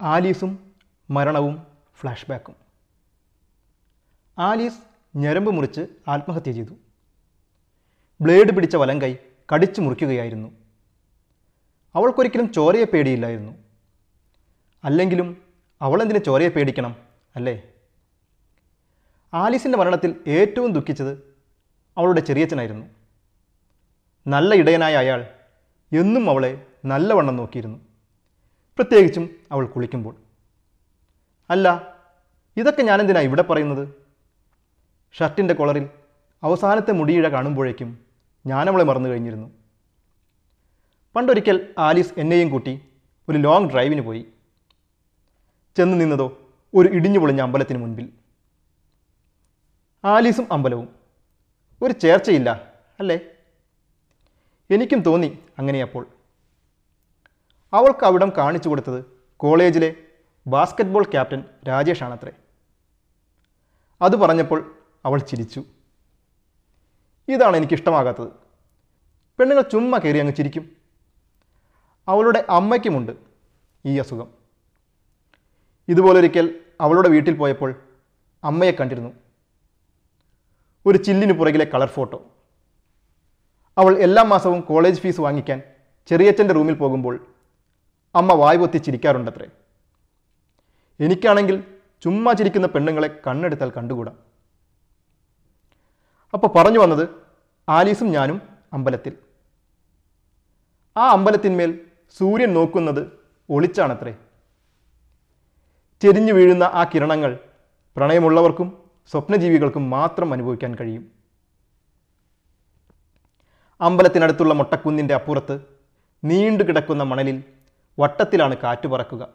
ആലീസും മരണവും ഫ്ലാഷ് ബാക്കും ആലീസ് ഞരമ്പ് മുറിച്ച് ആത്മഹത്യ ചെയ്തു. ബ്ലേഡ് പിടിച്ച വലം കൈ കടിച്ചു മുറിക്കുകയായിരുന്നു. അവൾക്കൊരിക്കലും ചോരയെ പേടിയില്ലായിരുന്നു. അല്ലെങ്കിലും അവളെന്തിന് ചോരയെ പേടിക്കണം അല്ലേ? ആലീസിന്റെ മരണത്തിൽ ഏറ്റവും ദുഃഖിച്ചത് അവളുടെ ചെറിയച്ഛനായിരുന്നു. നല്ല ഇടയനായ അയാൾ എന്നും അവളെ നല്ലവണ്ണം നോക്കിയിരുന്നു. പ്രത്യേകിച്ചും അവൾ കുളിക്കുമ്പോൾ. അല്ല ഇതൊക്കെ ഞാനെന്തിനാ ഇവിടെ പറയുന്നത്? ഷർട്ടിന്റെ കൊളറിൽ അവസാനത്തെ മുടിയിഴ കാണുമ്പോഴേക്കും ഞാനവളെ മറന്നു കഴിഞ്ഞിരുന്നു. പണ്ടൊരിക്കൽ ആലീസ് എന്നെയും കൂട്ടി ഒരു ലോങ് ഡ്രൈവിന് പോയി. ചെന്ന് നിന്നതോ ഒരു ഇടിഞ്ഞു പൊളിഞ്ഞ അമ്പലത്തിന് മുൻപിൽ. ആലീസും അമ്പലവും. ഒരു ചേർച്ചയില്ല അല്ലേ? എനിക്കും തോന്നി അങ്ങനെയപ്പോൾ. അവൾക്ക് അവിടം കാണിച്ചു കൊടുത്തത് കോളേജിലെ ബാസ്ക്കറ്റ്ബോൾ ക്യാപ്റ്റൻ രാജേഷാണത്രേ. അത് പറഞ്ഞപ്പോൾ അവൾ ചിരിച്ചു. ഇതാണ് എനിക്കിഷ്ടമാകാത്തത്. പെണ്ണുങ്ങൾ ചുമ്മാ കയറി അങ്ങ് ചിരിക്കും. അവളുടെ അമ്മയ്ക്കുമുണ്ട് ഈ അസുഖം. ഇതുപോലൊരിക്കൽ അവളുടെ വീട്ടിൽ പോയപ്പോൾ അമ്മയെ കണ്ടിരുന്നു. ഒരു ചില്ലിന് പുറകിലെ കളർ ഫോട്ടോ. അവൾ എല്ലാ മാസവും കോളേജ് ഫീസ് വാങ്ങിക്കാൻ ചെറിയച്ഛന്റെ റൂമിൽ പോകുമ്പോൾ അമ്മ വായ് പൊത്തി ചിരിക്കാറുണ്ടത്രേ എനിക്കാണെങ്കിൽ ചുമ്മാ ചിരിക്കുന്ന പെണ്ണുങ്ങളെ കണ്ണെടുത്താൽ കണ്ടുകൂടാ. അപ്പോൾ പറഞ്ഞു വന്നത് ആലീസും ഞാനും അമ്പലത്തിൽ. ആ അമ്പലത്തിന്മേൽ സൂര്യൻ നോക്കുന്നത് ഒളിച്ചാണത്രേ. ചെരിഞ്ഞു വീഴുന്ന ആ കിരണങ്ങൾ പ്രണയമുള്ളവർക്കും സ്വപ്നജീവികൾക്കും മാത്രം അനുഭവിക്കാൻ കഴിയും. അമ്പലത്തിനടുത്തുള്ള മൊട്ടക്കുന്നിന്റെ അപ്പുറത്ത് നീണ്ടു കിടക്കുന്ന മണലിൽ വട്ടത്തിലാണ് കാറ്റ് പറക്കുക.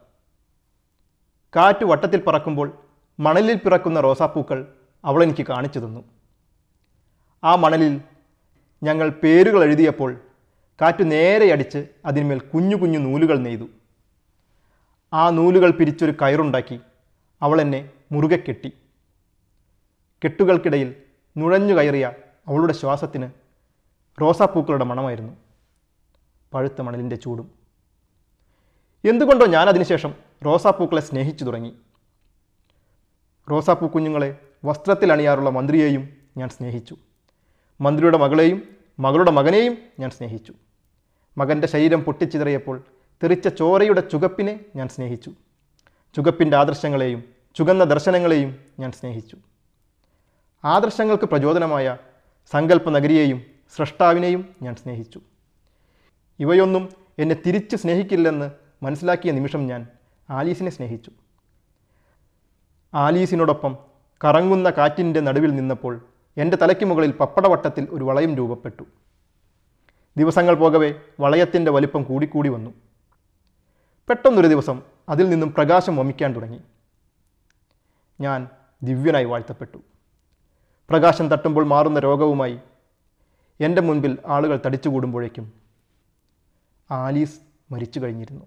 കാറ്റ് വട്ടത്തിൽ പറക്കുമ്പോൾ മണലിൽ പിറക്കുന്ന റോസാപ്പൂക്കൾ അവളെനിക്ക് കാണിച്ചു തന്നു. ആ മണലിൽ ഞങ്ങൾ പേരുകൾ എഴുതിയപ്പോൾ കാറ്റ് നേരെയടിച്ച് അതിന്മേൽ കുഞ്ഞു കുഞ്ഞു നൂലുകൾ നെയ്തു. ആ നൂലുകൾ പിരിച്ചൊരു കയറുണ്ടാക്കി അവളെന്നെ മുറുകെ കെട്ടി. കെട്ടുകൾക്കിടയിൽ നുഴഞ്ഞു കയറിയ അവളുടെ ശ്വാസത്തിന് റോസാപ്പൂക്കളുടെ മണമായിരുന്നു. പഴുത്ത മണലിന്റെ ചൂടും. എന്തുകൊണ്ടോ ഞാൻ അതിനുശേഷം റോസാപ്പൂക്കളെ സ്നേഹിച്ചു തുടങ്ങി. റോസാപ്പൂ കുഞ്ഞുങ്ങളെ വസ്ത്രത്തിൽ അണിയാറുള്ള മന്ത്രിയെയും ഞാൻ സ്നേഹിച്ചു. മന്ത്രിയുടെ മകളെയും മകളുടെ മകനെയും ഞാൻ സ്നേഹിച്ചു. മകന്റെ ശരീരം പൊട്ടിച്ചിതറിയപ്പോൾ തെറിച്ച ചോരയുടെ ചുകപ്പിനെ ഞാൻ സ്നേഹിച്ചു. ചുകപ്പിന്റെ ആദർശങ്ങളെയും ചുകന്ന ദർശനങ്ങളെയും ഞാൻ സ്നേഹിച്ചു. ആദർശങ്ങൾക്ക് പ്രചോദനമായ സങ്കല്പ നഗരിയെയും സൃഷ്ടാവിനെയും ഞാൻ സ്നേഹിച്ചു. ഇവയൊന്നും എന്നെ തിരിച്ച് സ്നേഹിക്കില്ലെന്ന് മനസ്സിലാക്കിയ നിമിഷം ഞാൻ ആലീസിനെ സ്നേഹിച്ചു. ആലീസിനോടൊപ്പം കറങ്ങുന്ന കാറ്റിന്റെ നടുവിൽ നിന്നപ്പോൾ എന്റെ തലയ്ക്ക് മുകളിൽ പപ്പടവട്ടത്തിൽ ഒരു വളയം രൂപപ്പെട്ടു. ദിവസങ്ങൾ പോകവേ വളയത്തിന്റെ വലിപ്പം കൂടിക്കൂടി വന്നു. പെട്ടെന്നൊരു ദിവസം അതിൽ നിന്നും പ്രകാശം വമിക്കാൻ തുടങ്ങി. ഞാൻ ദിവ്യനായി വാഴ്ത്തപ്പെട്ടു. പ്രകാശം തട്ടുമ്പോൾ മാറുന്ന രോഗവുമായി എന്റെ മുൻപിൽ ആളുകൾ തടിച്ചുകൂടുമ്പോഴേക്കും ആലീസ് മരിച്ചു കഴിഞ്ഞിരുന്നു.